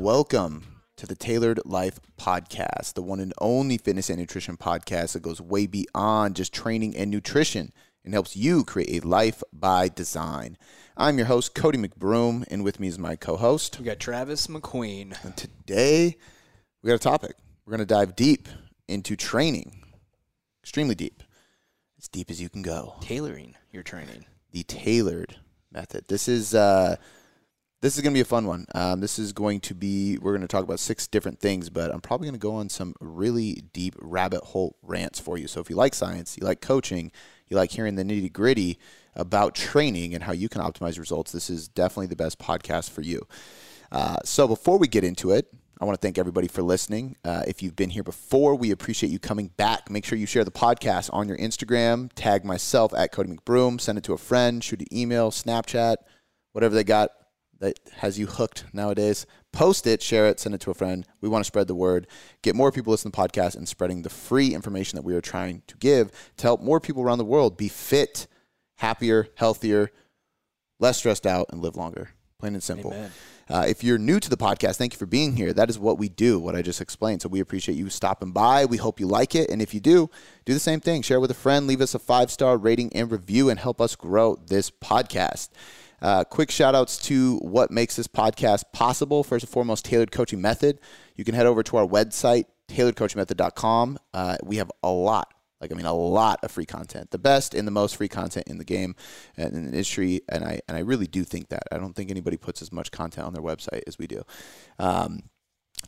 Welcome to the Tailored Life Podcast, the one and only fitness and nutrition podcast that goes way beyond just training and nutrition and helps you create a life by design. I'm your host, Cody McBroom, and with me is my co host. We got Travis McQueen. And today, we got a topic. We're going to dive deep into training, extremely deep, as deep as you can go. Tailoring your training. The tailored method. This is. Uh, this is going to be a fun one. Um, this is going to be, we're going to talk about six different things, but I'm probably going to go on some really deep rabbit hole rants for you. So if you like science, you like coaching, you like hearing the nitty gritty about training and how you can optimize results, this is definitely the best podcast for you. Uh, so before we get into it, I want to thank everybody for listening. Uh, if you've been here before, we appreciate you coming back. Make sure you share the podcast on your Instagram. Tag myself at Cody McBroom. Send it to a friend. Shoot an email, Snapchat, whatever they got that has you hooked nowadays. Post it, share it, send it to a friend. We want to spread the word, get more people listening to the podcast, and spreading the free information that we are trying to give to help more people around the world be fit, happier, healthier, less stressed out, and live longer. Plain and simple. Uh, if you're new to the podcast, thank you for being here. That is what we do, what I just explained. So we appreciate you stopping by. We hope you like it. And if you do, do the same thing. Share with a friend, leave us a five star rating and review, and help us grow this podcast. Uh, quick shout outs to what makes this podcast possible. First and foremost, Tailored Coaching Method. You can head over to our website, tailoredcoachingmethod.com. Uh, we have a lot, like I mean, a lot of free content, the best and the most free content in the game and in the industry. And I and I really do think that. I don't think anybody puts as much content on their website as we do. Um,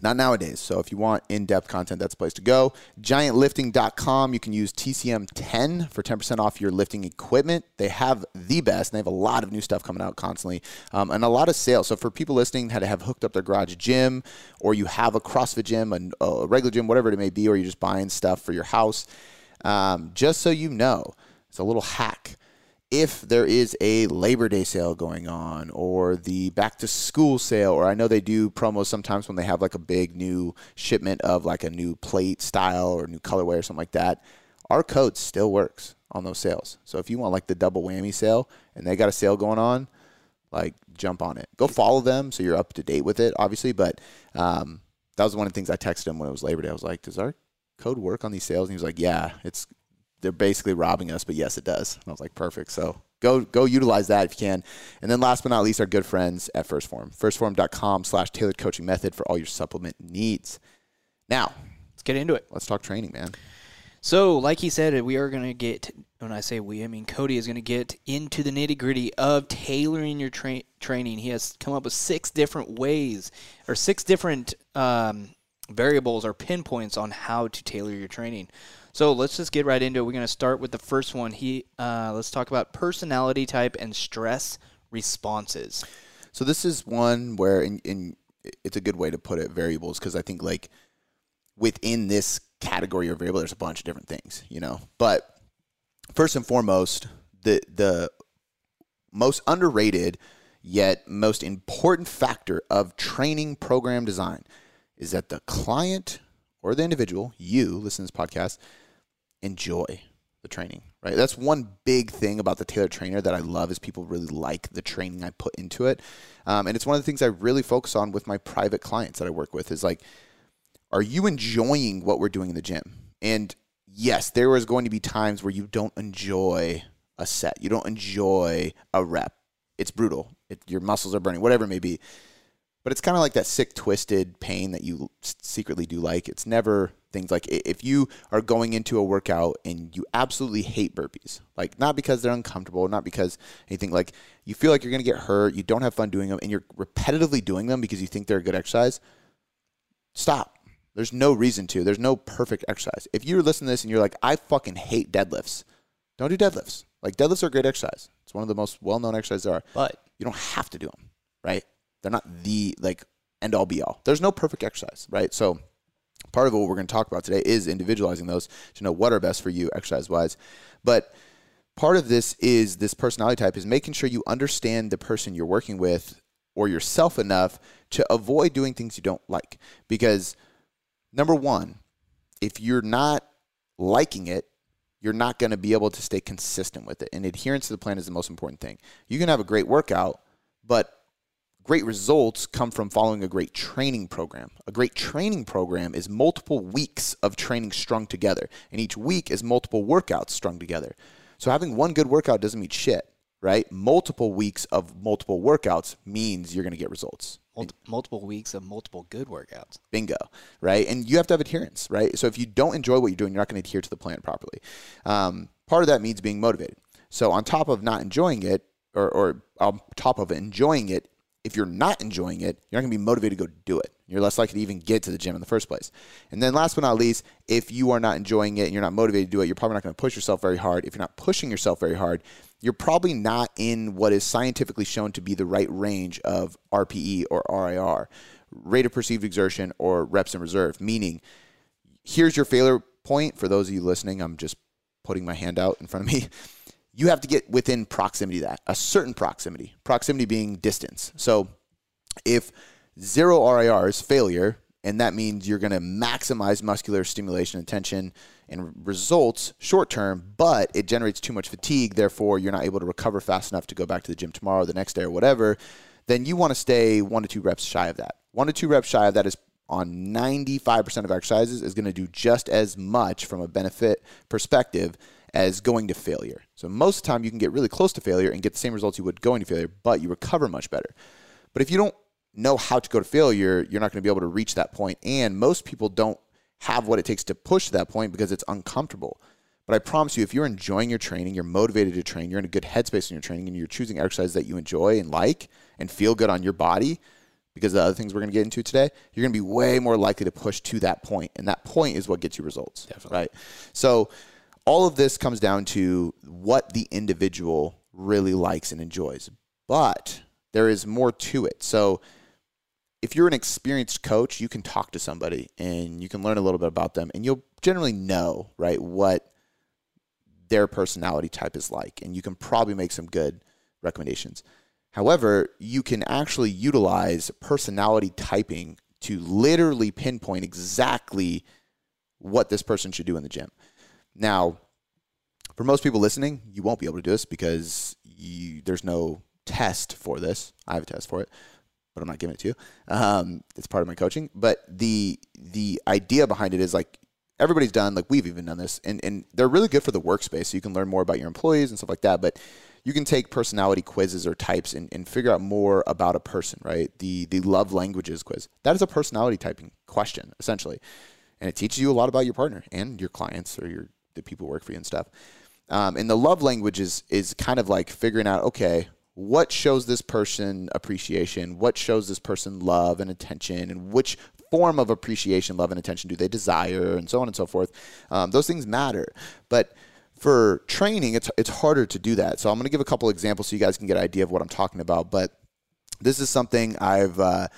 not nowadays. So if you want in-depth content, that's the place to go. Giantlifting.com. You can use TCM10 for 10% off your lifting equipment. They have the best, and they have a lot of new stuff coming out constantly, um, and a lot of sales. So for people listening that have hooked up their garage gym, or you have a CrossFit gym, a, a regular gym, whatever it may be, or you're just buying stuff for your house, um, just so you know, it's a little hack if there is a Labor Day sale going on or the back to school sale, or I know they do promos sometimes when they have like a big new shipment of like a new plate style or new colorway or something like that, our code still works on those sales. So if you want like the double whammy sale and they got a sale going on, like jump on it. Go follow them so you're up to date with it, obviously. But um, that was one of the things I texted him when it was Labor Day. I was like, does our code work on these sales? And he was like, yeah, it's they're basically robbing us, but yes, it does. And I was like, perfect. So go go utilize that if you can. And then last but not least, our good friends at First Form. Firstform.com slash tailored coaching method for all your supplement needs. Now, let's get into it. Let's talk training, man. So, like he said, we are going to get, when I say we, I mean Cody is going to get into the nitty gritty of tailoring your tra- training. He has come up with six different ways or six different um, variables or pinpoints on how to tailor your training. So let's just get right into it. We're going to start with the first one. He uh, let's talk about personality type and stress responses. So this is one where, in, in it's a good way to put it, variables, because I think like within this category of variable, there's a bunch of different things, you know. But first and foremost, the the most underrated yet most important factor of training program design is that the client or the individual, you listen to this podcast, enjoy the training, right? That's one big thing about the tailored trainer that I love is people really like the training I put into it. Um, and it's one of the things I really focus on with my private clients that I work with is like, are you enjoying what we're doing in the gym? And yes, there is going to be times where you don't enjoy a set. You don't enjoy a rep. It's brutal. It, your muscles are burning, whatever it may be. But it's kind of like that sick, twisted pain that you secretly do like. It's never things like if you are going into a workout and you absolutely hate burpees, like not because they're uncomfortable, not because anything like you feel like you're going to get hurt, you don't have fun doing them, and you're repetitively doing them because you think they're a good exercise, stop. There's no reason to. There's no perfect exercise. If you're listening to this and you're like, I fucking hate deadlifts, don't do deadlifts. Like deadlifts are a great exercise. It's one of the most well-known exercises there are. But you don't have to do them, right? They're not the like end all be all. There's no perfect exercise, right? So part of what we're going to talk about today is individualizing those to know what are best for you exercise wise. But part of this is this personality type is making sure you understand the person you're working with or yourself enough to avoid doing things you don't like. Because number one, if you're not liking it, you're not going to be able to stay consistent with it. And adherence to the plan is the most important thing. You can have a great workout, but great results come from following a great training program. A great training program is multiple weeks of training strung together, and each week is multiple workouts strung together. So having one good workout doesn't mean shit, right? Multiple weeks of multiple workouts means you're going to get results. multiple weeks of multiple good workouts. Bingo, right? And you have to have adherence, right? So if you don't enjoy what you're doing, you're not going to adhere to the plan properly. Um, part of that means being motivated. So on top of not enjoying it, or, or on top of enjoying it, if you're not enjoying it, you're not going to be motivated to go do it. You're less likely to even get to the gym in the first place. And then last but not least, if you are not enjoying it and you're not motivated to do it, you're probably not going to push yourself very hard. If you're not pushing yourself very hard, you're probably not in what is scientifically shown to be the right range of RPE or RIR, rate of perceived exertion or reps in reserve, meaning here's your failure point for those of you listening. I'm just putting my hand out in front of me you have to get within proximity that, a certain proximity, proximity being distance. So if zero RIR is failure, and that means you're going to maximize muscular stimulation and tension and results short term, but it generates too much fatigue, therefore you're not able to recover fast enough to go back to the gym tomorrow, the next day, or whatever, then you want to stay one to two reps shy of that. One to two reps shy of that is on 95% of exercises is going to do just as much from a benefit perspective as going to failure. So most of the time you can get really close to failure and get the same results you would going to failure, but you recover much better. But if you don't know how to go to failure, you're not going to be able to reach that point. And most people don't have what it takes to push to that point because it's uncomfortable. But I promise you, if you're enjoying your training, you're motivated to train, you're in a good headspace in your training, and you're choosing exercises that you enjoy and like and feel good on your body, because the other things we're going to get into today, you're going to be way more likely to push to that point. And that point is what gets you results. Definitely. Right. So all of this comes down to what the individual really likes and enjoys. But there is more to it. So if you're an experienced coach, you can talk to somebody and you can learn a little bit about them and you'll generally know, right, what their personality type is like and you can probably make some good recommendations. However, you can actually utilize personality typing to literally pinpoint exactly what this person should do in the gym. Now, for most people listening, you won't be able to do this because you, there's no test for this. I have a test for it, but I'm not giving it to you. Um, it's part of my coaching. But the the idea behind it is like everybody's done, like we've even done this, and, and they're really good for the workspace. So you can learn more about your employees and stuff like that. But you can take personality quizzes or types and, and figure out more about a person, right? The the love languages quiz. That is a personality typing question, essentially. And it teaches you a lot about your partner and your clients or your the people work for you and stuff. Um, and the love language is is kind of like figuring out okay what shows this person appreciation? What shows this person love and attention? And which form of appreciation love and attention do they desire? And so on and so forth. Um, those things matter. But for training it's it's harder to do that. So i'm going to give a couple examples so you guys can get an idea of what i'm talking about. But this is something i've uh,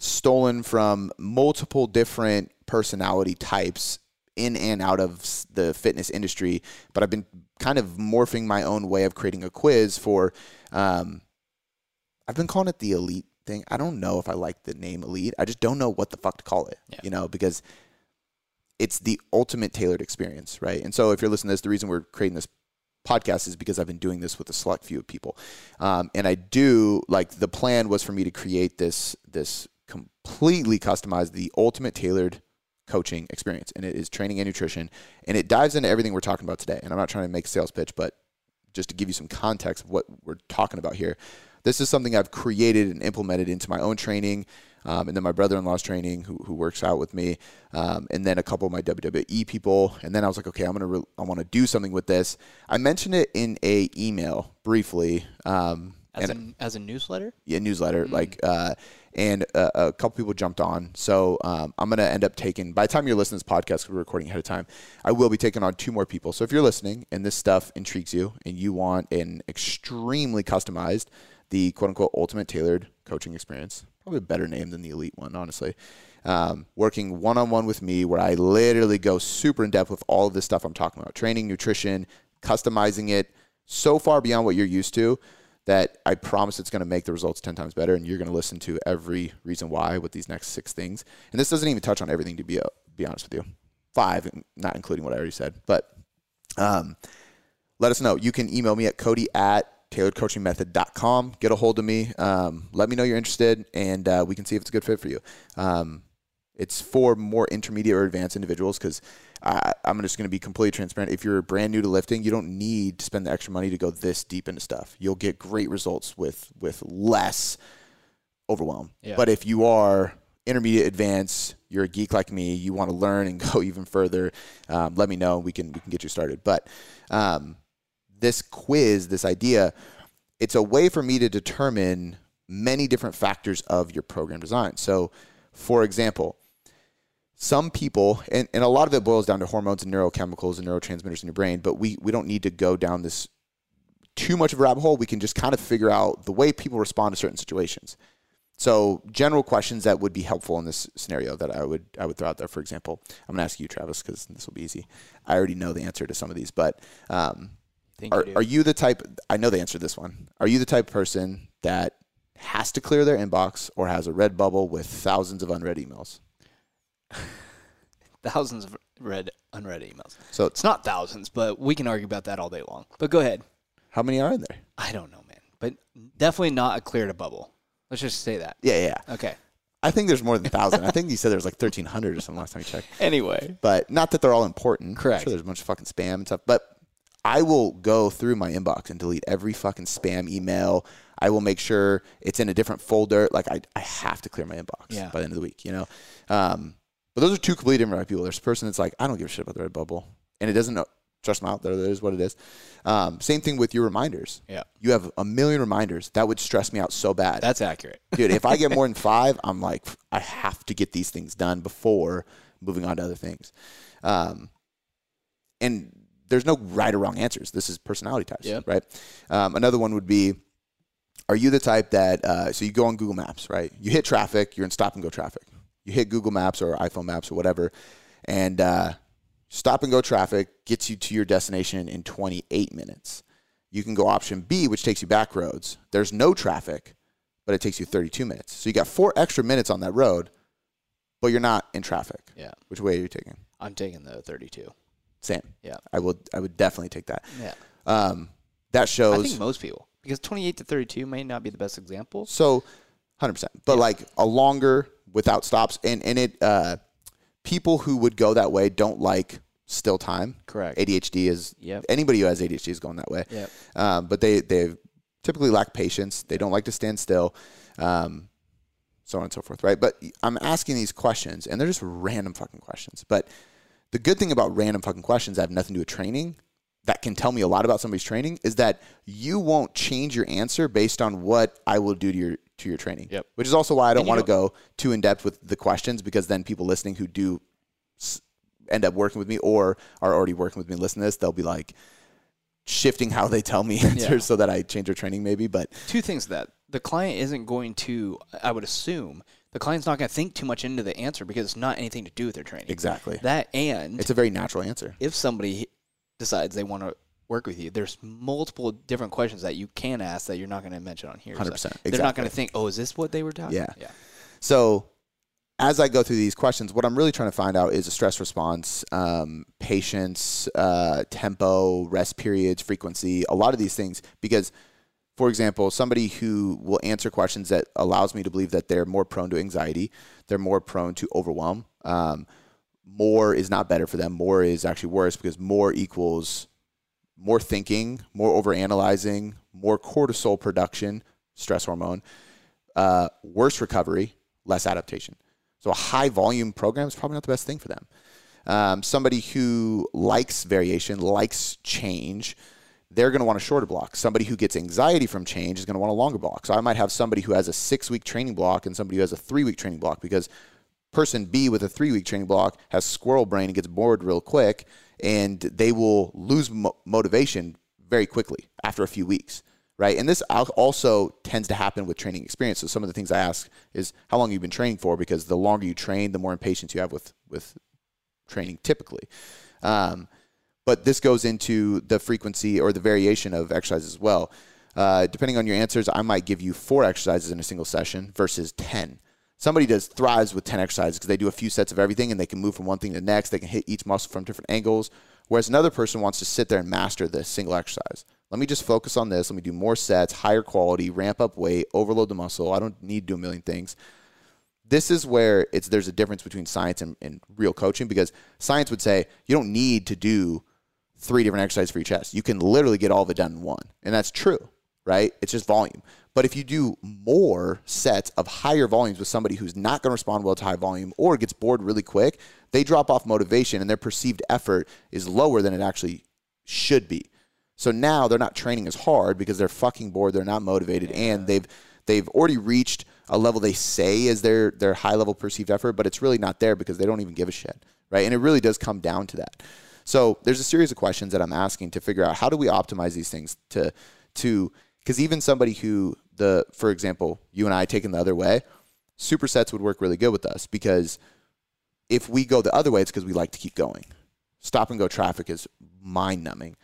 stolen from multiple different personality types in and out of the fitness industry, but I've been kind of morphing my own way of creating a quiz for. Um, I've been calling it the elite thing. I don't know if I like the name elite. I just don't know what the fuck to call it. Yeah. You know, because it's the ultimate tailored experience, right? And so if you're listening to this, the reason we're creating this podcast is because I've been doing this with a select few of people, um, and I do like the plan was for me to create this this completely customized, the ultimate tailored coaching experience, and it is training and nutrition, and it dives into everything we're talking about today. And I'm not trying to make a sales pitch, but just to give you some context of what we're talking about here. This is something I've created and implemented into my own training, um, and then my brother-in-law's training, who, who works out with me, um, and then a couple of my WWE people. And then I was like, okay, I'm gonna re- I want to do something with this. I mentioned it in a email briefly. Um, as, a, as a newsletter? Yeah, newsletter. Mm-hmm. Like, uh, and a, a, couple people jumped on. So um, I'm going to end up taking, by the time you're listening to this podcast, we're recording ahead of time, I will be taking on two more people. So if you're listening and this stuff intrigues you and you want an extremely customized, the quote unquote ultimate tailored coaching experience, probably a better name than the elite one, honestly. Um, working one on one with me, where I literally go super in depth with all of this stuff I'm talking about training, nutrition, customizing it so far beyond what you're used to that I promise it's going to make the results 10 times better. And you're going to listen to every reason why with these next six things. And this doesn't even touch on everything, to be, uh, be honest with you. Five, not including what I already said. But um, let us know. You can email me at cody at tailoredcoachingmethod.com. Get a hold of me. Um, let me know you're interested, and uh, we can see if it's a good fit for you. Um, it's for more intermediate or advanced individuals because I'm just going to be completely transparent. If you're brand new to lifting, you don't need to spend the extra money to go this deep into stuff. You'll get great results with with less overwhelm. Yeah. But if you are intermediate advanced, you're a geek like me, you want to learn and go even further, um, let me know. We can we can get you started. But um, this quiz, this idea, it's a way for me to determine many different factors of your program design. So, for example, some people, and, and a lot of it boils down to hormones and neurochemicals and neurotransmitters in your brain, but we, we don't need to go down this too much of a rabbit hole. We can just kind of figure out the way people respond to certain situations. So, general questions that would be helpful in this scenario that I would I would throw out there. For example, I'm going to ask you, Travis, because this will be easy. I already know the answer to some of these, but um, are, you are you the type? I know the answer to this one. Are you the type of person that has to clear their inbox or has a red bubble with thousands of unread emails? thousands of read unread emails. So It's not thousands, but we can argue about that all day long. But go ahead. how many are in there? I don't know, man. But definitely not a clear to bubble. Let's just say that. Yeah, yeah. Okay. I think there's more than thousand. I think you said there was like 1,300 or something last time you checked. Anyway. But not that they're all important. Correct. I'm sure there's a bunch of fucking spam and stuff. But I will go through my inbox and delete every fucking spam email. I will make sure it's in a different folder. Like I, I have to clear my inbox Yeah. by the end of the week, you know? Um, but those are two completely different people. There's a person that's like, I don't give a shit about the red bubble. And it doesn't know, trust them out. There, that is what it is. Um, same thing with your reminders. Yeah. You have a million reminders. That would stress me out so bad. That's accurate. Dude, if I get more than five, I'm like, I have to get these things done before moving on to other things. Um, and there's no right or wrong answers. This is personality types, Yep. right? Um, another one would be, are you the type that, uh, so you go on Google Maps, right? You hit traffic, you're in stop and go traffic. You hit Google Maps or iPhone Maps or whatever, and uh, stop and go traffic gets you to your destination in 28 minutes. You can go option B, which takes you back roads. There's no traffic, but it takes you 32 minutes. So you got four extra minutes on that road, but you're not in traffic. Yeah. Which way are you taking? I'm taking the 32. Same. Yeah. I would. I would definitely take that. Yeah. Um, that shows. I think most people. Because 28 to 32 may not be the best example. So, hundred percent. But like a longer without stops, and and it uh, people who would go that way don't like still time. Correct. ADHD is. Yep. Anybody who has ADHD is going that way. Yep. Um, but they they typically lack patience. They don't like to stand still. Um, so on and so forth, right? But I'm asking these questions, and they're just random fucking questions. But the good thing about random fucking questions that have nothing to do with training that can tell me a lot about somebody's training is that you won't change your answer based on what I will do to your to your training. Yep. Which is also why I don't want to go too in depth with the questions because then people listening who do s- end up working with me or are already working with me listen to this, they'll be like shifting how they tell me answers Yeah. so that I change their training maybe. But Two things to that. The client isn't going to, I would assume, the client's not going to think too much into the answer because it's not anything to do with their training. exactly, That and it's a very natural answer. if somebody decides they want to work with you, there's multiple different questions that you can ask that you're not going to mention on here. 100%, They're not going to think, oh, is this what they were talking? Yeah. Yeah. So as I go through these questions, what I'm really trying to find out is a stress response, um, patience, uh, tempo, rest periods, frequency, a lot of these things. Because, for example, somebody who will answer questions that allows me to believe that they're more prone to anxiety, they're more prone to overwhelm. Um, more is not better for them. More is actually worse because more equals more thinking, more overanalyzing, more cortisol production, stress hormone, uh, worse recovery, less adaptation. So a high volume program is probably not the best thing for them. Um, somebody who likes variation, likes change, they're going to want a shorter block. Somebody who gets anxiety from change is going to want a longer block. So I might have somebody who has a six week training block and somebody who has a three week training block because person B with a three week training block has squirrel brain and gets bored real quick, and they will lose mo- motivation very quickly after a few weeks, right? And this also tends to happen with training experience. So some of the things I ask is how long you've been training for, because the longer you train, the more impatience you have with with training typically. Um, but this goes into the frequency or the variation of exercise as well. Uh, depending on your answers, I might give you four exercises in a single session versus 10. Somebody does thrives with 10 exercises because they do a few sets of everything and they can move from one thing to the next. They can hit each muscle from different angles. Whereas another person wants to sit there and master the single exercise. Let me just focus on this. Let me do more sets, higher quality, ramp up weight, overload the muscle. I don't need to do a million things. This is where it's there's a difference between science and, and real coaching because science would say you don't need to do three different exercises for your chest. You can literally get all of it done in one. And that's true, right? It's just volume. But if you do more sets of higher volumes with somebody who's not going to respond well to high volume or gets bored really quick, they drop off motivation and their perceived effort is lower than it actually should be. So now they're not training as hard because they're fucking bored, they're not motivated, yeah. and they've they've already reached a level they say is their their high level perceived effort, but it's really not there because they don't even give a shit, right? And it really does come down to that. So there's a series of questions that I'm asking to figure out how do we optimize these things to to because even somebody who the for example you and I taking the other way, supersets would work really good with us because if we go the other way, it's because we like to keep going. Stop and go traffic is mind numbing.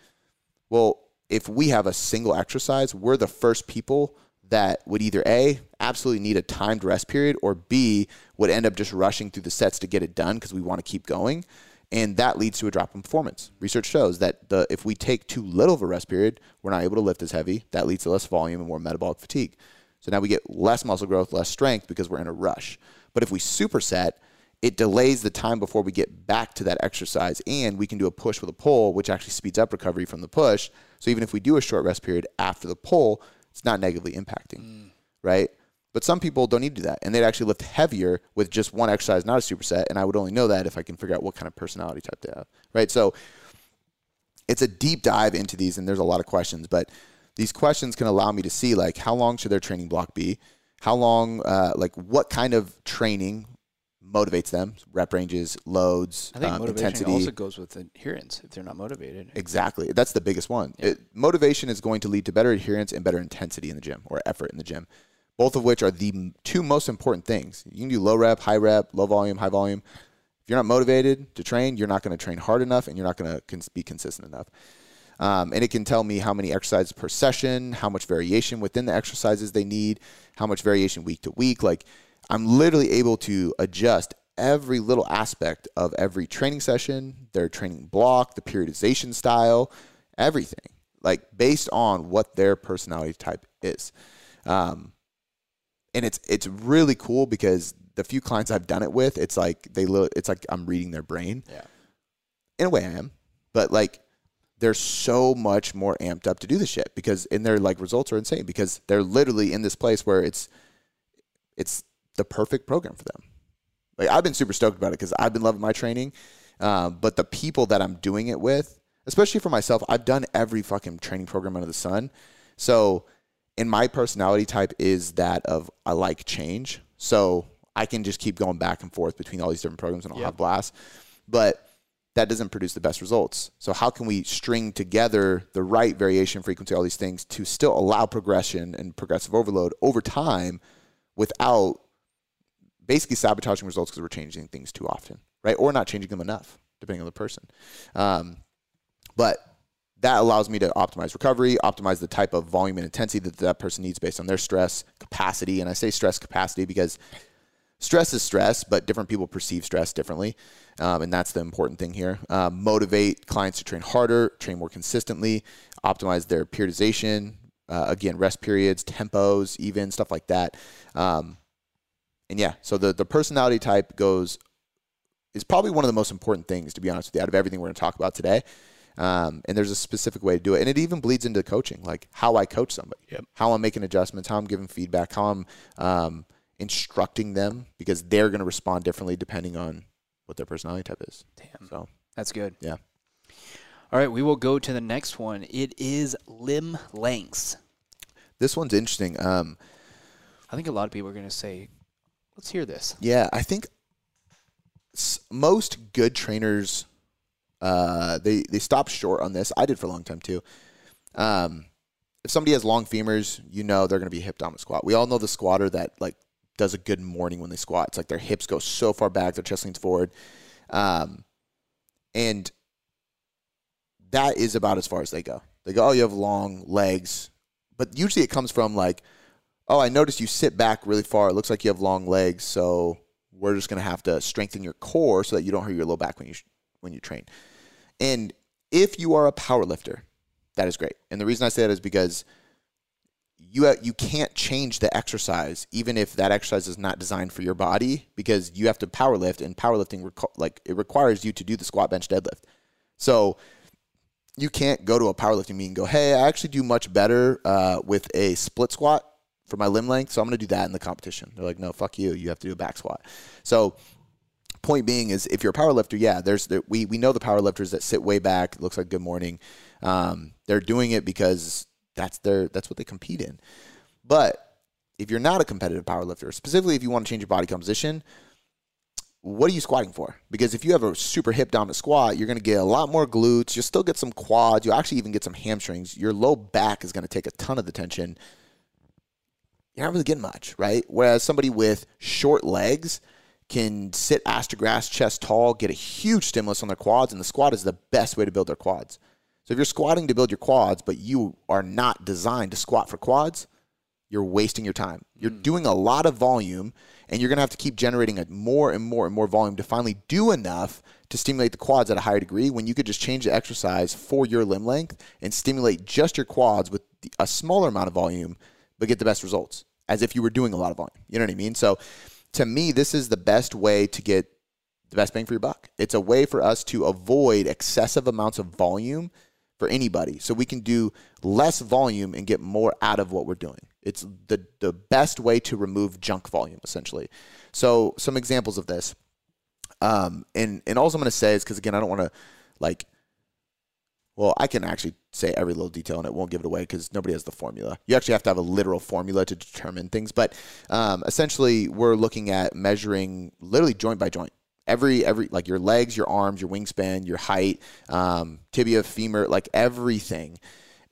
Well, if we have a single exercise, we're the first people that would either A, absolutely need a timed rest period, or B, would end up just rushing through the sets to get it done because we want to keep going. And that leads to a drop in performance. Research shows that the, if we take too little of a rest period, we're not able to lift as heavy. That leads to less volume and more metabolic fatigue. So now we get less muscle growth, less strength because we're in a rush. But if we superset, it delays the time before we get back to that exercise and we can do a push with a pull which actually speeds up recovery from the push so even if we do a short rest period after the pull it's not negatively impacting mm. right but some people don't need to do that and they'd actually lift heavier with just one exercise not a superset and i would only know that if i can figure out what kind of personality type they have right so it's a deep dive into these and there's a lot of questions but these questions can allow me to see like how long should their training block be how long uh, like what kind of training motivates them. Rep ranges, loads, I think um, motivation intensity. also goes with adherence if they're not motivated. Exactly. That's the biggest one. It, motivation is going to lead to better adherence and better intensity in the gym or effort in the gym, both of which are the two most important things. You can do low rep, high rep, low volume, high volume. If you're not motivated to train, you're not going to train hard enough and you're not going to be consistent enough. Um, and it can tell me how many exercises per session, how much variation within the exercises they need, how much variation week to week. Like I'm literally able to adjust every little aspect of every training session, their training block, the periodization style, everything, like based on what their personality type is. Um, and it's it's really cool because the few clients I've done it with, it's like they look, it's like I'm reading their brain. Yeah. In a way, I am, but like they're so much more amped up to do the shit because and their like results are insane because they're literally in this place where it's it's the perfect program for them. Like I've been super stoked about it because I've been loving my training, uh, but the people that I'm doing it with, especially for myself, I've done every fucking training program under the sun. So, and my personality type is that of I like change. So I can just keep going back and forth between all these different programs and I'll yep. have blast. But that doesn't produce the best results. So how can we string together the right variation frequency, all these things to still allow progression and progressive overload over time without basically sabotaging results because we're changing things too often, right? Or not changing them enough, depending on the person. Um, but that allows me to optimize recovery, optimize the type of volume and intensity that that person needs based on their stress capacity. And I say stress capacity because stress is stress, but different people perceive stress differently. Um, and that's the important thing here. Um, motivate clients to train harder, train more consistently, optimize their periodization, uh, again, rest periods, tempos, even stuff like that. Um, and yeah, so the, the personality type goes is probably one of the most important things, to be honest with you, out of everything we're going to talk about today. Um, and there's a specific way to do it. And it even bleeds into coaching, like how I coach somebody, yep. how I'm making adjustments, how I'm giving feedback, how I'm um, instructing them because they're going to respond differently depending on what their personality type is. Damn. So that's good. Yeah. All right, we will go to the next one. It is limb lengths. This one's interesting. Um, I think a lot of people are going to say Let's hear this. Yeah, I think most good trainers uh, they they stop short on this. I did for a long time too. Um, if somebody has long femurs, you know they're going to be hip dominant squat. We all know the squatter that like does a good morning when they squat. It's like their hips go so far back, their chest leans forward, um, and that is about as far as they go. They go, oh, you have long legs, but usually it comes from like oh, I noticed you sit back really far. It looks like you have long legs, so we're just going to have to strengthen your core so that you don't hurt your low back when you when you train. And if you are a power lifter, that is great. And the reason I say that is because you uh, you can't change the exercise even if that exercise is not designed for your body because you have to power lift and powerlifting reco- like it requires you to do the squat bench deadlift. So you can't go to a powerlifting meet and go, "Hey, I actually do much better uh, with a split squat for my limb length, so I'm going to do that in the competition." They're like, "No, fuck you. You have to do a back squat." So point being is if you're a power lifter, yeah, there's there, we we know the power lifters that sit way back. Looks like good morning. Um, they're doing it because that's their that's what they compete in. But if you're not a competitive power lifter, specifically if you want to change your body composition, what are you squatting for? Because if you have a super hip dominant squat, you're going to get a lot more glutes. You'll still get some quads. You'll actually even get some hamstrings. Your low back is going to take a ton of the tension. You're not really getting much, right? Whereas somebody with short legs can sit ass to grass, chest tall, get a huge stimulus on their quads, and the squat is the best way to build their quads. So if you're squatting to build your quads, but you are not designed to squat for quads, you're wasting your time. You're mm. doing a lot of volume, and you're going to have to keep generating a more and more and more volume to finally do enough to stimulate the quads at a higher degree when you could just change the exercise for your limb length and stimulate just your quads with a smaller amount of volume, but get the best results as if you were doing a lot of volume. You know what I mean? So to me, this is the best way to get the best bang for your buck. It's a way for us to avoid excessive amounts of volume for anybody. So we can do less volume and get more out of what we're doing. It's the, the best way to remove junk volume, essentially. So some examples of this. Um, and, and all I'm going to say is because, again, I don't want to like, well, I can actually say every little detail and it won't give it away because nobody has the formula. You actually have to have a literal formula to determine things. But um, essentially, we're looking at measuring literally joint by joint every every like your legs, your arms, your wingspan, your height, um, tibia, femur, like everything.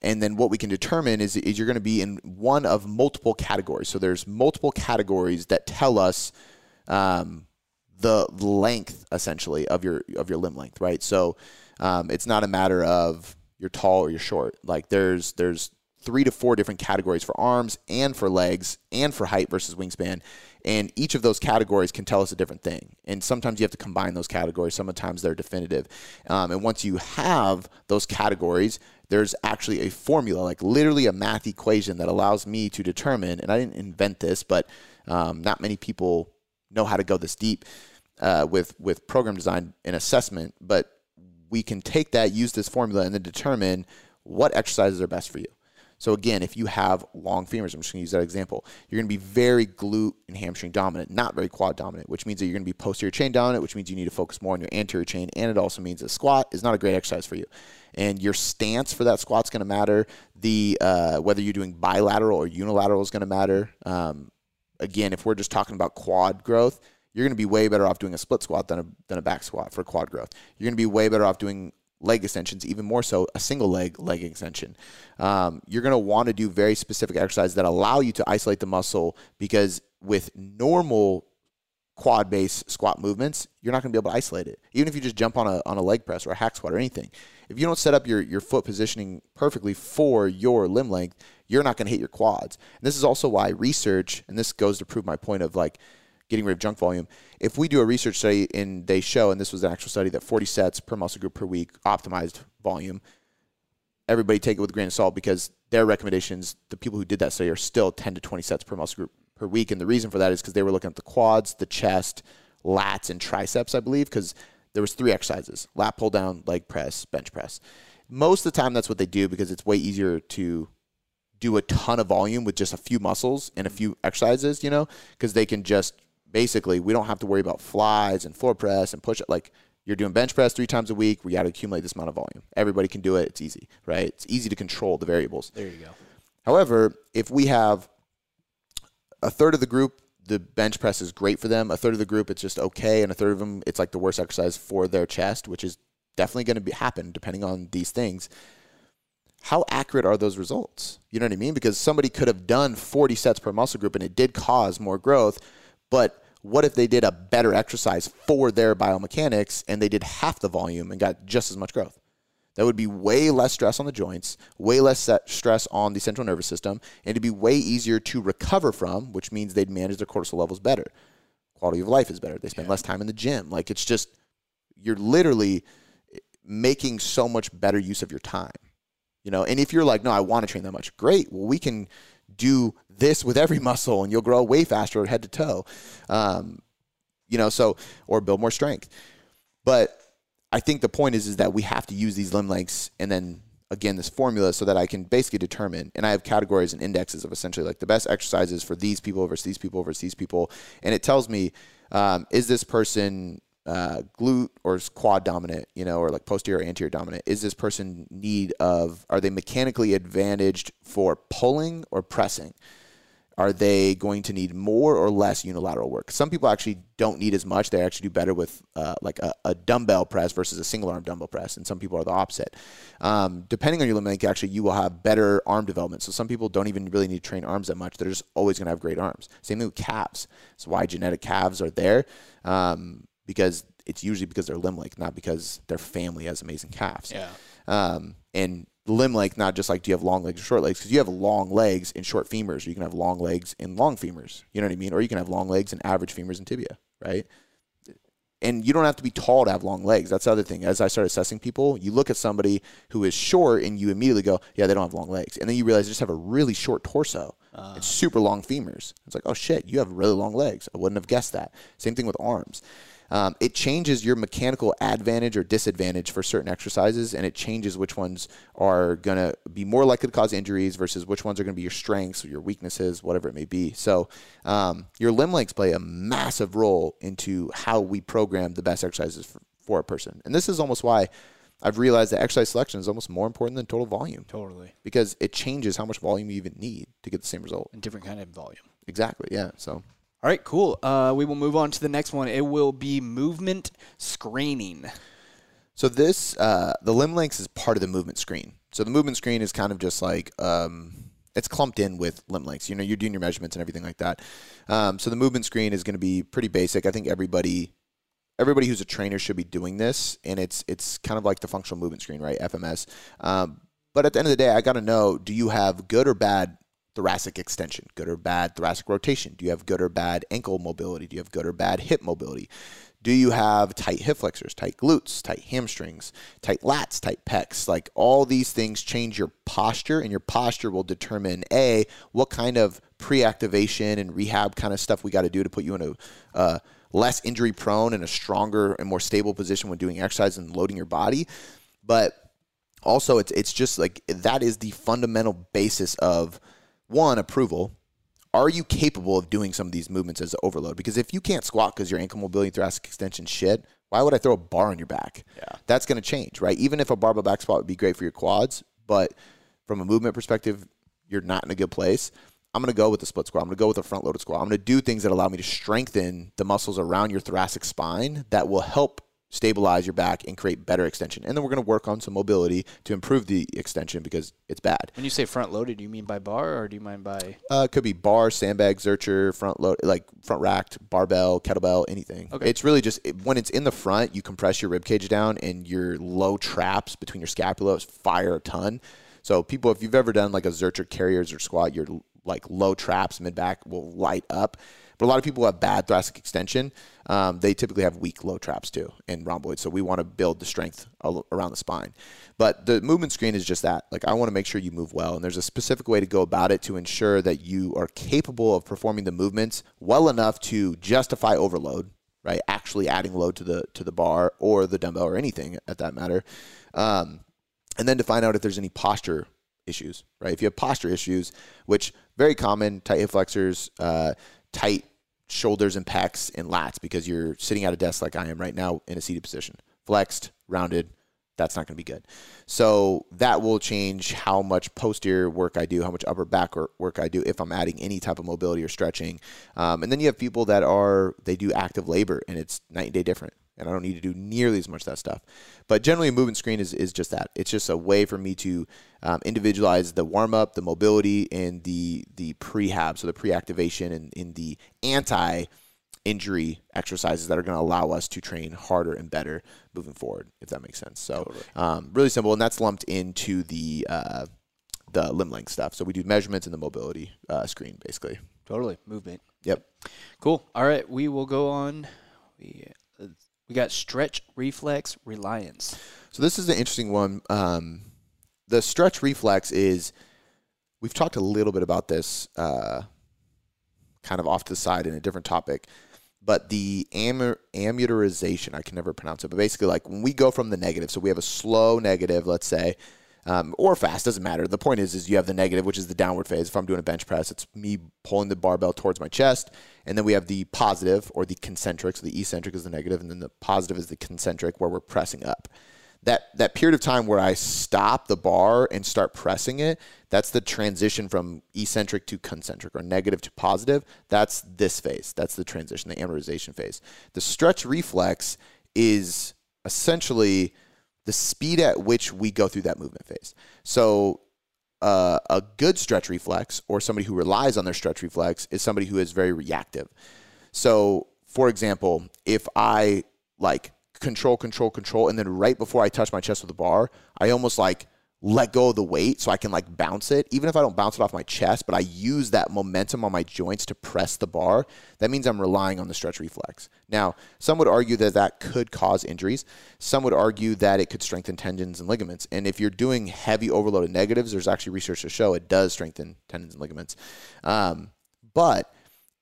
And then what we can determine is, is you're going to be in one of multiple categories. So there's multiple categories that tell us um, the length essentially of your of your limb length, right? So um, it's not a matter of you're tall or you're short. Like there's there's three to four different categories for arms and for legs and for height versus wingspan. And each of those categories can tell us a different thing. And sometimes you have to combine those categories. Sometimes they're definitive. Um, and once you have those categories, there's actually a formula, like literally a math equation that allows me to determine, and I didn't invent this, but um, not many people know how to go this deep uh, with, with program design and assessment. But we can take that, use this formula, and then determine what exercises are best for you. So again, if you have long femurs, I'm just going to use that example, you're going to be very glute and hamstring dominant, not very quad dominant, which means that you're going to be posterior chain dominant, which means you need to focus more on your anterior chain, and it also means a squat is not a great exercise for you. And your stance for that squat is going to matter. The uh, whether you're doing bilateral or unilateral is going to matter. Um, again, if we're just talking about quad growth, you're going to be way better off doing a split squat than a, than a back squat for quad growth. You're going to be way better off doing leg extensions, even more so a single leg leg extension. Um, you're going to want to do very specific exercises that allow you to isolate the muscle because with normal quad base squat movements, you're not going to be able to isolate it. Even if you just jump on a, on a leg press or a hack squat or anything. If you don't set up your, your foot positioning perfectly for your limb length, you're not going to hit your quads. And this is also why research, and this goes to prove my point of like getting rid of junk volume. If we do a research study and they show, and this was an actual study, that 40 sets per muscle group per week optimized volume, everybody take it with a grain of salt because their recommendations, the people who did that study, are still 10 to 20 sets per muscle group per week. And the reason for that is because they were looking at the quads, the chest, lats, and triceps, I believe, because there was three exercises: lat pull down, leg press, bench press. Most of the time, that's what they do because it's way easier to do a ton of volume with just a few muscles and a few exercises, you know, because they can just basically we don't have to worry about flies and floor press and push it like you're doing bench press three times a week we got to accumulate this amount of volume. Everybody can do it it's easy right? It's easy to control the variables. There you go. However if we have a third of the group the bench press is great for them. A third of the group it's just okay and a third of them it's like the worst exercise for their chest which is definitely going to be happen depending on these things. How accurate are those results? You know what i mean? Because somebody could have done 40 sets per muscle group and it did cause more growth but what if they did a better exercise for their biomechanics and they did half the volume and got just as much growth? That would be way less stress on the joints, way less stress on the central nervous system, and it'd be way easier to recover from, which means they'd manage their cortisol levels better. Quality of life is better. They spend yeah. less time in the gym. Like it's just, you're literally making so much better use of your time. You know, and if you're like, no, I want to train that much, great. Well, we can do this with every muscle, and you'll grow way faster head to toe. Um, you know, so or build more strength. But I think the point is is that we have to use these limb lengths and then again this formula so that I can basically determine and I have categories and indexes of essentially like the best exercises for these people versus these people versus these people and it tells me um, is this person uh, glute or quad dominant, you know, or like posterior or anterior dominant? Is this person need of are they mechanically advantaged for pulling or pressing? Are they going to need more or less unilateral work? Some people actually don't need as much. They actually do better with uh, like a, a, dumbbell press versus a single arm dumbbell press, and some people are the opposite. Um, depending on your limb length, actually, you will have better arm development. So some people don't even really need to train arms that much. They're just always going to have great arms. Same thing with calves. That's why genetic calves are there um, because it's usually because they're limb length, not because their family has amazing calves. Yeah. Um, and limb length, not just like do you have long legs or short legs, because you have long legs and short femurs, or you can have long legs and long femurs. You know what I mean? Or you can have long legs and average femurs and tibia, right? And you don't have to be tall to have long legs. That's the other thing. As I start assessing people, you look at somebody who is short and you immediately go, yeah, they don't have long legs. And then you realize they just have a really short torso uh. and super long femurs. It's like, oh shit, you have really long legs. I wouldn't have guessed that. Same thing with arms um, it changes your mechanical advantage or disadvantage for certain exercises, and it changes which ones are going to be more likely to cause injuries versus which ones are going to be your strengths or your weaknesses, whatever it may be. So, um, your limb lengths play a massive role into how we program the best exercises for, for a person. And this is almost why I've realized that exercise selection is almost more important than total volume. Totally. Because it changes how much volume you even need to get the same result. A different kind of volume. Exactly. Yeah. So all right, cool. Uh, we will move on to the next one. It will be movement screening. So this, uh, the limb lengths is part of the movement screen. So the movement screen is kind of just like um, it's clumped in with limb lengths. You know, you're doing your measurements and everything like that. Um, so the movement screen is going to be pretty basic. I think everybody, everybody who's a trainer should be doing this, and it's it's kind of like the functional movement screen, right? FMS. Um, but at the end of the day, I got to know: do you have good or bad thoracic extension, good or bad thoracic rotation? Do you have good or bad ankle mobility? Do you have good or bad hip mobility? Do you have tight hip flexors, tight glutes, tight hamstrings, tight lats, tight pecs? Like all these things change your posture, and your posture will determine A, what kind of pre activation and rehab kind of stuff we got to do to put you in a uh, less injury prone and a stronger and more stable position when doing exercise and loading your body. But also, it's, it's just like that is the fundamental basis of one, approval. Are you capable of doing some of these movements as overload? Because if you can't squat because your ankle mobility and thoracic extension shit, why would I throw a bar on your back? Yeah. That's going to change, right? Even if a barbell back squat would be great for your quads, but from a movement perspective, you're not in a good place. I'm going to go with the split squat. I'm going to go with a front loaded squat. I'm going to do things that allow me to strengthen the muscles around your thoracic spine that will help stabilize your back and create better extension. And then we're going to work on some mobility to improve the extension because it's bad. When you say front loaded, do you mean by bar or do you mean by? Uh, it could be bar, sandbag, zercher, front load, like front racked, barbell, kettlebell, anything. Okay. It's really just when it's in the front, you compress your rib cage down and your low traps between your scapulas fire a ton. So people, if you've ever done like a zercher carriers or squat, your like low traps mid back will light up. But a lot of people have bad thoracic extension. Um, they typically have weak low traps too in rhomboids. So we want to build the strength around the spine. But the movement screen is just that. Like I want to make sure you move well, and there's a specific way to go about it to ensure that you are capable of performing the movements well enough to justify overload. Right, actually adding load to the to the bar or the dumbbell or anything at that matter, um, and then to find out if there's any posture issues. Right, if you have posture issues, which very common, tight hip flexors, uh, tight shoulders and pecs and lats because you're sitting at a desk like I am right now in a seated position. Flexed, rounded, that's not going to be good. So that will change how much posterior work I do, how much upper back work I do if I'm adding any type of mobility or stretching. Um, and then you have people that are, they do active labor and it's night and day different and I don't need to do nearly as much of that stuff. But generally, a movement screen is, is just that. It's just a way for me to um, individualize the warm up, the mobility, and the the prehab, so the pre-activation and in the anti injury exercises that are going to allow us to train harder and better moving forward, if that makes sense. So totally. um, really simple, and that's lumped into the uh, the limb length stuff. So we do measurements in the mobility uh, screen, basically. Totally movement. Yep. Cool. All right, we will go on. We we got stretch reflex reliance. So this is an interesting one. Um, the stretch reflex is we've talked a little bit about this uh, kind of off to the side in a different topic but the am- amortization i can never pronounce it but basically like when we go from the negative so we have a slow negative let's say um, or fast doesn't matter the point is is you have the negative which is the downward phase if i'm doing a bench press it's me pulling the barbell towards my chest and then we have the positive or the concentric so the eccentric is the negative and then the positive is the concentric where we're pressing up that that period of time where I stop the bar and start pressing it, that's the transition from eccentric to concentric or negative to positive. That's this phase. That's the transition, the amortization phase. The stretch reflex is essentially the speed at which we go through that movement phase. So uh, a good stretch reflex or somebody who relies on their stretch reflex is somebody who is very reactive. So, for example, if I like control, control, control. And then right before I touch my chest with the bar, I almost like let go of the weight so I can like bounce it. Even if I don't bounce it off my chest, but I use that momentum on my joints to press the bar, that means I'm relying on the stretch reflex. Now, some would argue that that could cause injuries. Some would argue that it could strengthen tendons and ligaments. And if you're doing heavy overloaded negatives, there's actually research to show it does strengthen tendons and ligaments. Um, but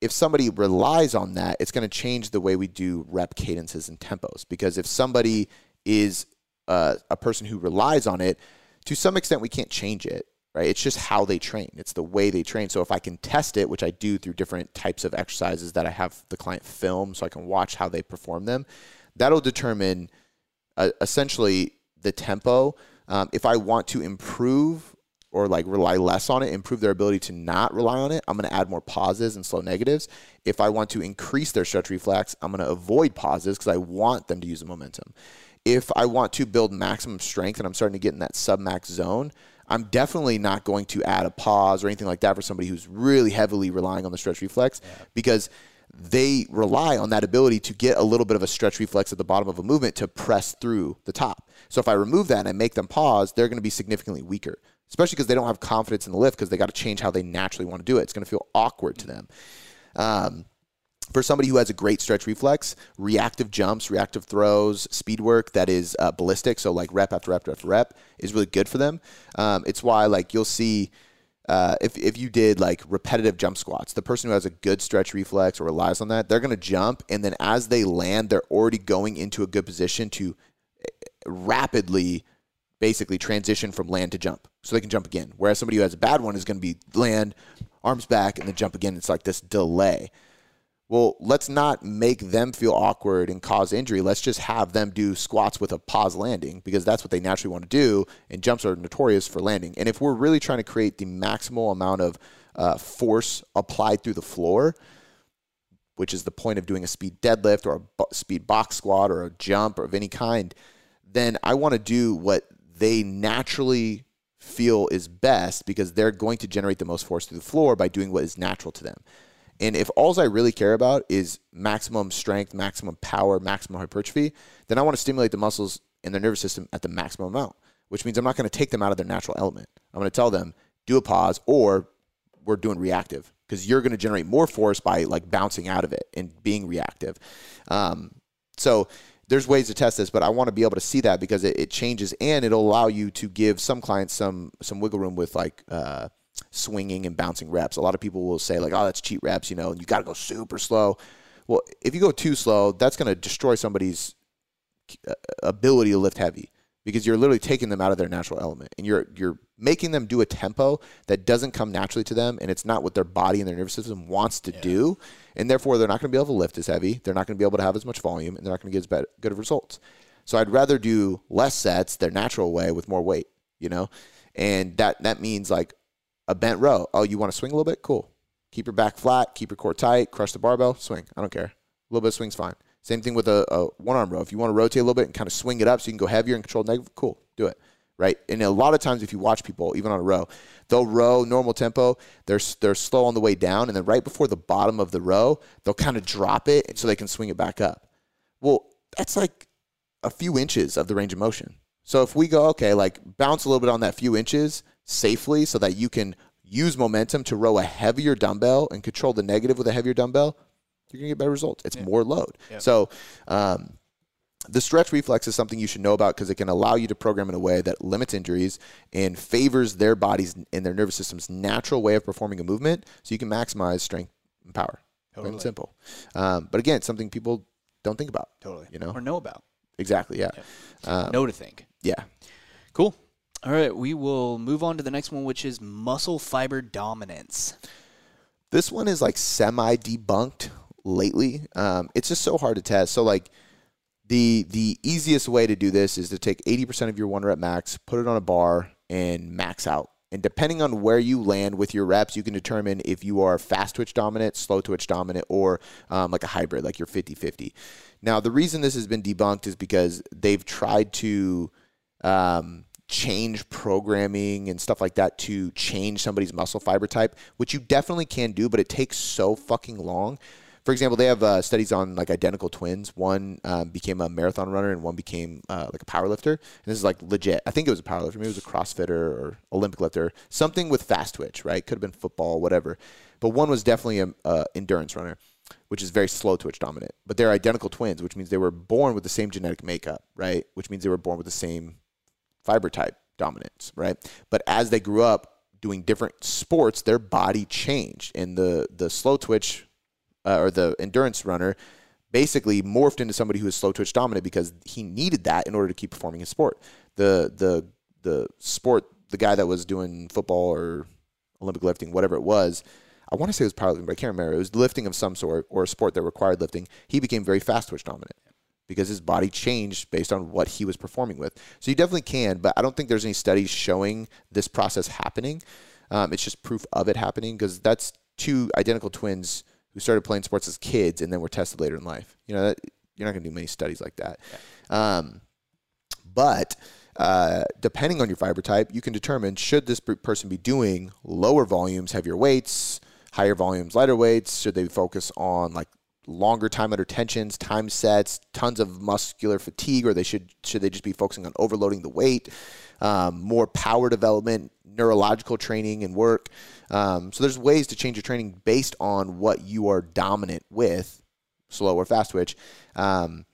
if somebody relies on that, it's going to change the way we do rep cadences and tempos. Because if somebody is uh, a person who relies on it, to some extent, we can't change it, right? It's just how they train, it's the way they train. So if I can test it, which I do through different types of exercises that I have the client film so I can watch how they perform them, that'll determine uh, essentially the tempo. Um, if I want to improve or like rely less on it, improve their ability to not rely on it, I'm going to add more pauses and slow negatives. If I want to increase their stretch reflex, I'm going to avoid pauses because I want them to use the momentum. If I want to build maximum strength and I'm starting to get in that submax zone, I'm definitely not going to add a pause or anything like that for somebody who's really heavily relying on the stretch reflex yeah. because they rely on that ability to get a little bit of a stretch reflex at the bottom of a movement to press through the top. So if I remove that and I make them pause, they're going to be significantly weaker especially because they don't have confidence in the lift because they got to change how they naturally want to do it. It's going to feel awkward to them. Um, for somebody who has a great stretch reflex, reactive jumps, reactive throws, speed work that is uh, ballistic, so like rep after rep after rep, is really good for them. Um, it's why like you'll see. Uh, if, if you did like repetitive jump squats, the person who has a good stretch reflex or relies on that, they're going to jump. And then as they land, they're already going into a good position to eh, rapidly basically transition from land to jump so they can jump again. Whereas somebody who has a bad one is going to be land, arms back, and then jump again. It's like this delay. Well, let's not make them feel awkward and cause injury. Let's just have them do squats with a pause landing because that's what they naturally want to do. And jumps are notorious for landing. And if we're really trying to create the maximal amount of uh, force applied through the floor, which is the point of doing a speed deadlift or a speed box squat or a jump or of any kind, then I want to do what they naturally feel is best because they're going to generate the most force through the floor by doing what is natural to them. And if all I really care about is maximum strength, maximum power, maximum hypertrophy, then I want to stimulate the muscles in their nervous system at the maximum amount, which means I'm not going to take them out of their natural element. I'm going to tell them, do a pause or we're doing reactive because you're going to generate more force by like bouncing out of it and being reactive. Um, so there's ways to test this, but I want to be able to see that because it, it changes and it'll allow you to give some clients some some wiggle room with like uh, swinging and bouncing reps. A lot of people will say like, "Oh, that's cheat reps," you know, and you got to go super slow. Well, if you go too slow, that's going to destroy somebody's uh, ability to lift heavy because you're literally taking them out of their natural element and you're you're making them do a tempo that doesn't come naturally to them and it's not what their body and their nervous system wants to yeah. do and therefore they're not going to be able to lift as heavy they're not going to be able to have as much volume and they're not going to get as bad, good of results so i'd rather do less sets their natural way with more weight you know and that that means like a bent row oh you want to swing a little bit cool keep your back flat keep your core tight crush the barbell swing i don't care a little bit of swing's fine same thing with a, a one arm row if you want to rotate a little bit and kind of swing it up so you can go heavier and control negative cool do it right? And a lot of times, if you watch people, even on a row, they'll row normal tempo. They're they're slow on the way down, and then right before the bottom of the row, they'll kind of drop it so they can swing it back up. Well, that's like a few inches of the range of motion. So if we go, okay, like bounce a little bit on that few inches safely, so that you can use momentum to row a heavier dumbbell and control the negative with a heavier dumbbell, you're gonna get better results. It's yeah. more load. Yeah. So. Um, The stretch reflex is something you should know about because it can allow you to program in a way that limits injuries and favors their bodies and their nervous system's natural way of performing a movement so you can maximize strength and power. Totally. and simple. Um, but again, something people don't think about. Totally. You know? Or know about. Exactly, yeah. Um, know to think. Yeah. Cool. All right, we will move on to the next one, which is muscle fiber dominance. This one is like semi debunked lately. Um, it's just so hard to test. So like the the easiest way to do this is to take 80% of your one rep max, put it on a bar, and max out. And depending on where you land with your reps, you can determine if you are fast twitch dominant, slow twitch dominant, or um, like a hybrid, like you're 50 50. Now, the reason this has been debunked is because they've tried to um, change programming and stuff like that to change somebody's muscle fiber type, which you definitely can do, but it takes so fucking long. For example, they have uh, studies on like identical twins. One um, became a marathon runner and one became uh, like a power lifter. And this is like legit. I think it was a power lifter. Maybe it was a CrossFitter or Olympic lifter. Something with fast twitch, right? Could have been football, whatever. But one was definitely an uh, endurance runner, which is very slow twitch dominant. But they're identical twins, which means they were born with the same genetic makeup, right? Which means they were born with the same fiber type dominance, right? But as they grew up doing different sports, their body changed, and the the slow twitch uh, or the endurance runner basically morphed into somebody who was slow twitch dominant because he needed that in order to keep performing his sport. The the the sport, the guy that was doing football or Olympic lifting, whatever it was. I want to say it was powerlifting, but I can't remember. It was lifting of some sort or a sport that required lifting. He became very fast twitch dominant because his body changed based on what he was performing with. So you definitely can, but I don't think there's any studies showing this process happening. Um, it's just proof of it happening because that's two identical twins who started playing sports as kids and then were tested later in life. You know, that, you're not going to do many studies like that. Um, but uh, depending on your fiber type, you can determine should this person be doing lower volumes, heavier weights, higher volumes, lighter weights? Should they focus on like longer time under tensions, time sets, tons of muscular fatigue, or they should should they just be focusing on overloading the weight, um, more power development, neurological training and work? Um, so there's ways to change your training based on what you are dominant with, slow or fast twitch. Um,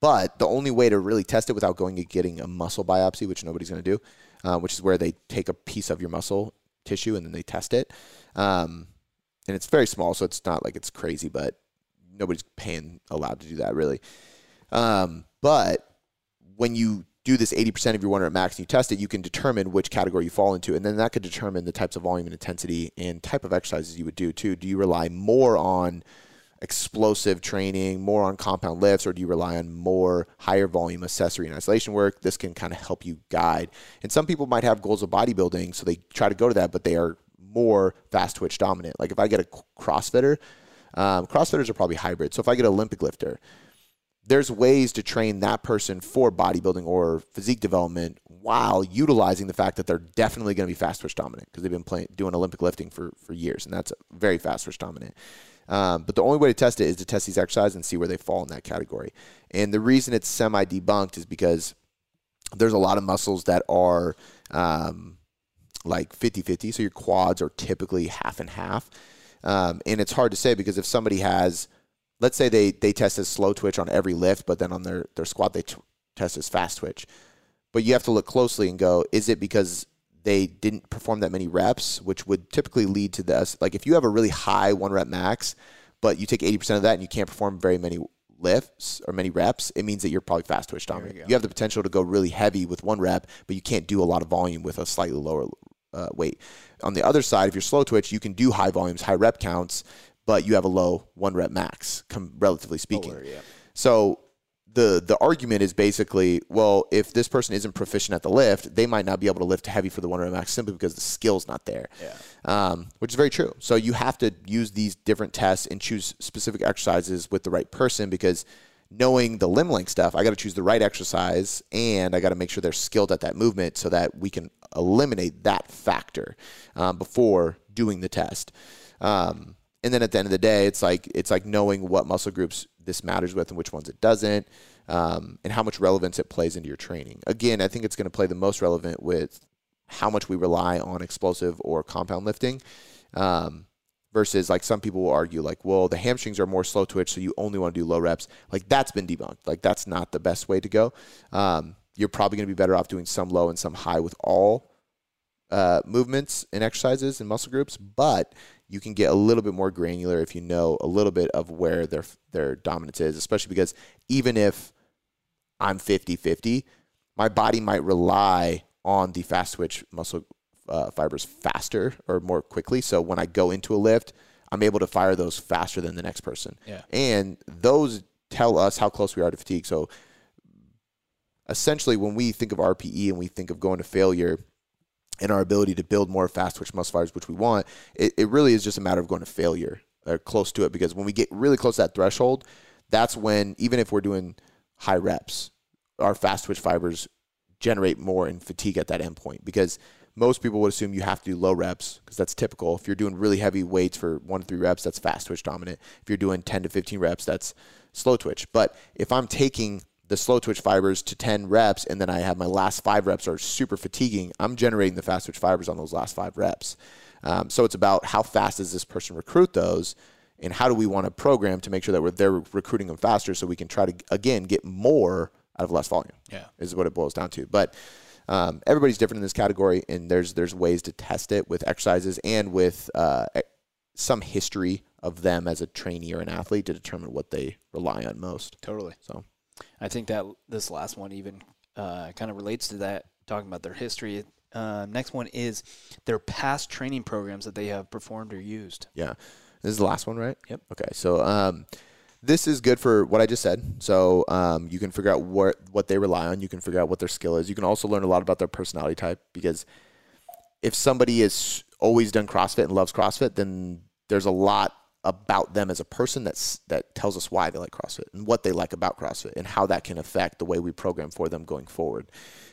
but the only way to really test it without going and getting a muscle biopsy, which nobody's going to do, uh, which is where they take a piece of your muscle tissue and then they test it. Um, and it's very small, so it's not like it's crazy, but nobody's paying allowed to do that really. Um, but when you do this 80% of your one rep max and you test it, you can determine which category you fall into. And then that could determine the types of volume and intensity and type of exercises you would do too. Do you rely more on explosive training, more on compound lifts, or do you rely on more higher volume accessory and isolation work? This can kind of help you guide. And some people might have goals of bodybuilding, so they try to go to that, but they are more fast twitch dominant. Like if I get a CrossFitter, um, CrossFitters are probably hybrid. So if I get an Olympic lifter, there's ways to train that person for bodybuilding or physique development while utilizing the fact that they're definitely going to be fast twitch dominant because they've been playing doing Olympic lifting for for years, and that's very fast twitch dominant. Um, but the only way to test it is to test these exercises and see where they fall in that category. And the reason it's semi debunked is because there's a lot of muscles that are um, like 50 50. So your quads are typically half and half. Um, and it's hard to say because if somebody has, let's say they, they test as slow twitch on every lift, but then on their, their squat they t- test as fast twitch. But you have to look closely and go, is it because they didn't perform that many reps, which would typically lead to this? Like if you have a really high one rep max, but you take 80% of that and you can't perform very many lifts or many reps, it means that you're probably fast twitch dominant. you You, have the potential to go really heavy with one rep, but you can't do a lot of volume with a slightly lower uh, weight. On the other side, if you're slow twitch, you can do high volumes, high rep counts, but you have a low one rep max, com- relatively speaking. Lower, yeah. So the the argument is basically, well, if this person isn't proficient at the lift, they might not be able to lift heavy for the one rep max simply because the skill's not there. Yeah. Um, which is very true. So you have to use these different tests and choose specific exercises with the right person because knowing the limb length stuff, I got to choose the right exercise and I got to make sure they're skilled at that movement so that we can eliminate that factor um, before doing the test. Um, and then at the end of the day, it's like it's like knowing what muscle groups this matters with and which ones it doesn't, um, and how much relevance it plays into your training. Again, I think it's going to play the most relevant with how much we rely on explosive or compound lifting. Um, versus like some people will argue like well the hamstrings are more slow twitch so you only want to do low reps. Like that's been debunked. Like that's not the best way to go. Um, you're probably going to be better off doing some low and some high with all uh, movements and exercises and muscle groups but you can get a little bit more granular if you know a little bit of where their their dominance is especially because even if i'm 50-50 my body might rely on the fast twitch muscle uh, fibers faster or more quickly. So when I go into a lift, I'm able to fire those faster than the next person. Yeah. And those tell us how close we are to fatigue. So essentially, when we think of RPE and we think of going to failure and our ability to build more fast twitch muscle fibers, which we want, it, it really is just a matter of going to failure or close to it. Because when we get really close to that threshold, that's when, even if we're doing high reps, our fast twitch fibers generate more in fatigue at that endpoint because most people would assume you have to do low reps because that's typical. If you're doing really heavy weights for one to three reps, that's fast twitch dominant. If you're doing 10 to 15 reps, that's slow twitch. But if I'm taking the slow twitch fibers to 10 reps and then I have my last five reps are super fatiguing, I'm generating the fast twitch fibers on those last five reps. Um, so it's about how fast does this person recruit those and how do we want to program to make sure that we're they're recruiting them faster so we can try to again get more out of less volume. Yeah. Is what it boils down to. But um, everybody's different in this category, and there's there's ways to test it with exercises and with uh, some history of them as a trainee or an athlete to determine what they rely on most. Totally. So, I think that this last one even uh, kind of relates to that, talking about their history. Uh, next one is their past training programs that they have performed or used. Yeah, this is the last one, right? Yep. Okay, so um, this is good for what I just said. So um, you can figure out what what they rely on. You can figure out what their skill is. You can also learn a lot about their personality type because if somebody has always done CrossFit and loves CrossFit, then there's a lot about them as a person that's that tells us why they like CrossFit and what they like about CrossFit and how that can affect the way we program for them going forward.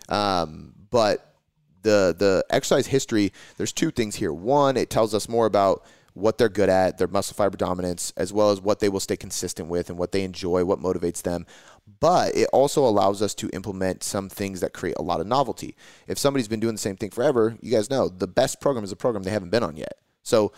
Um, but the the exercise history, there's two things here. One, it tells us more about what they're good at, their muscle fiber dominance, as well as what they will stay consistent with and what they enjoy, what motivates them. But it also allows us to implement some things that create a lot of novelty. If somebody's been doing the same thing forever, you guys know the best program is a program they haven't been on yet. So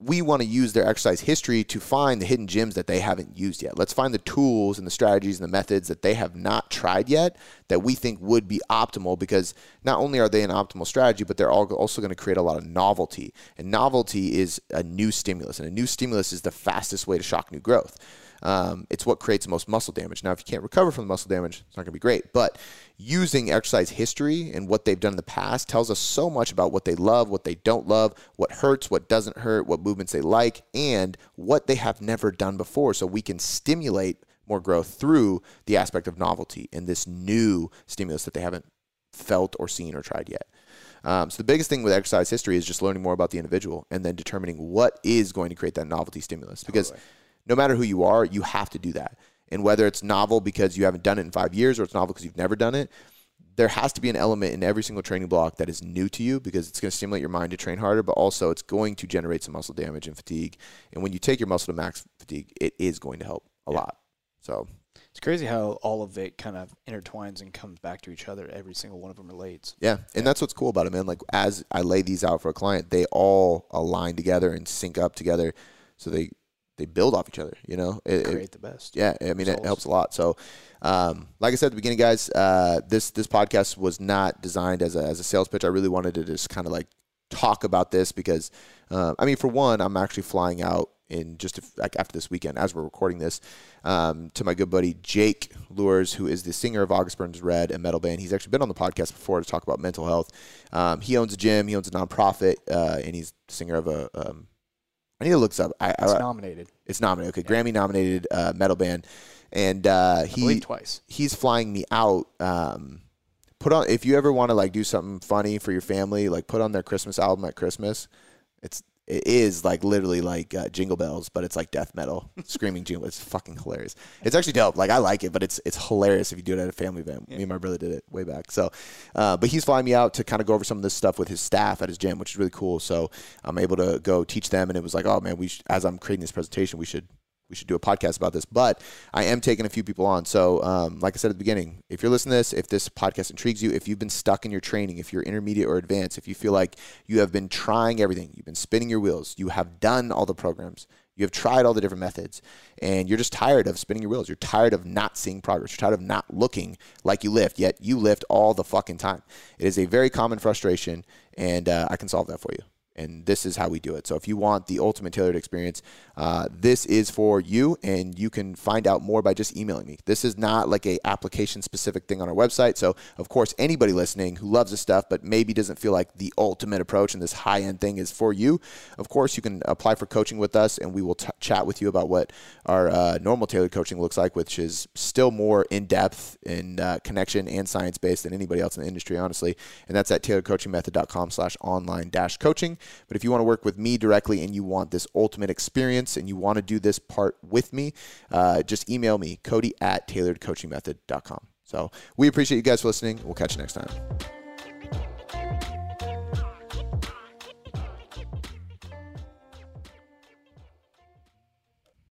we want to use their exercise history to find the hidden gems that they haven't used yet. Let's find the tools and the strategies and the methods that they have not tried yet that we think would be optimal because not only are they an optimal strategy, but they're also going to create a lot of novelty. And novelty is a new stimulus, and a new stimulus is the fastest way to shock new growth. Um, it's what creates the most muscle damage. Now, if you can't recover from the muscle damage, it's not going to be great. But using exercise history and what they've done in the past tells us so much about what they love, what they don't love, what hurts, what doesn't hurt, what movements they like, and what they have never done before. So we can stimulate more growth through the aspect of novelty and this new stimulus that they haven't felt or seen or tried yet. Um, so the biggest thing with exercise history is just learning more about the individual and then determining what is going to create that novelty stimulus. Because totally no matter who you are, you have to do that. And whether it's novel because you haven't done it in five years or it's novel because you've never done it, there has to be an element in every single training block that is new to you because it's going to stimulate your mind to train harder, but also it's going to generate some muscle damage and fatigue. And when you take your muscle to max fatigue, it is going to help a yeah. lot. So it's crazy how all of it kind of intertwines and comes back to each other. Every single one of them relates. Yeah, and yeah. that's what's cool about it, man. Like as I lay these out for a client, they all align together and sync up together, so they they build off each other. You know, it, create it, the best. Yeah, I mean, results. it helps a lot. So, um, like I said at the beginning, guys, uh, this this podcast was not designed as a as a sales pitch. I really wanted to just kind of like talk about this because, uh, I mean, for one, I'm actually flying out in just a, like after this weekend as we're recording this um, to my good buddy Jake Luhrs, who is the singer of August Burns Red, a metal band. He's actually been on the podcast before to talk about mental health. Um, he owns a gym, he owns a nonprofit, uh, and he's singer of a um, I need to look this up. I, it's I, nominated. It's nominated. Okay, yeah. Grammy nominated uh, metal band, and uh, he twice. He's flying me out. Um, put on if you ever want to like do something funny for your family, like put on their Christmas album at Christmas. It's it is like literally like uh, jingle bells, but it's like death metal, screaming jingle. It's fucking hilarious. It's actually dope. Like I like it, but it's it's hilarious if you do it at a family event. Yeah. Me and my brother did it way back. So, uh, but he's flying me out to kind of go over some of this stuff with his staff at his gym, which is really cool. So I'm able to go teach them, and it was like, oh man, we sh- as I'm creating this presentation, we should we should do a podcast about this. But I am taking a few people on. So, um, like I said at the beginning, if you're listening to this, if this podcast intrigues you, if you've been stuck in your training, if you're intermediate or advanced, if you feel like you have been trying everything, you've been spinning your wheels, you have done all the programs, you have tried all the different methods, and you're just tired of spinning your wheels. You're tired of not seeing progress. You're tired of not looking like you lift, yet you lift all the fucking time. It is a very common frustration, and uh, I can solve that for you and this is how we do it. So if you want the ultimate tailored experience, uh, this is for you, and you can find out more by just emailing me. This is not like a application specific thing on our website. So of course, anybody listening who loves this stuff but maybe doesn't feel like the ultimate approach and this high end thing is for you, of course you can apply for coaching with us, and we will t- chat with you about what our uh, normal tailored coaching looks like, which is still more in depth in uh, connection and science based than anybody else in the industry, honestly. And that's at tailoredcoachingmethod.com/online dash coaching. But if you want to work with me directly and you want this ultimate experience and you want to do this part with me, uh, just email me, Cody at tailoredcoachingmethod.com. So we appreciate you guys for listening. We'll catch you next time.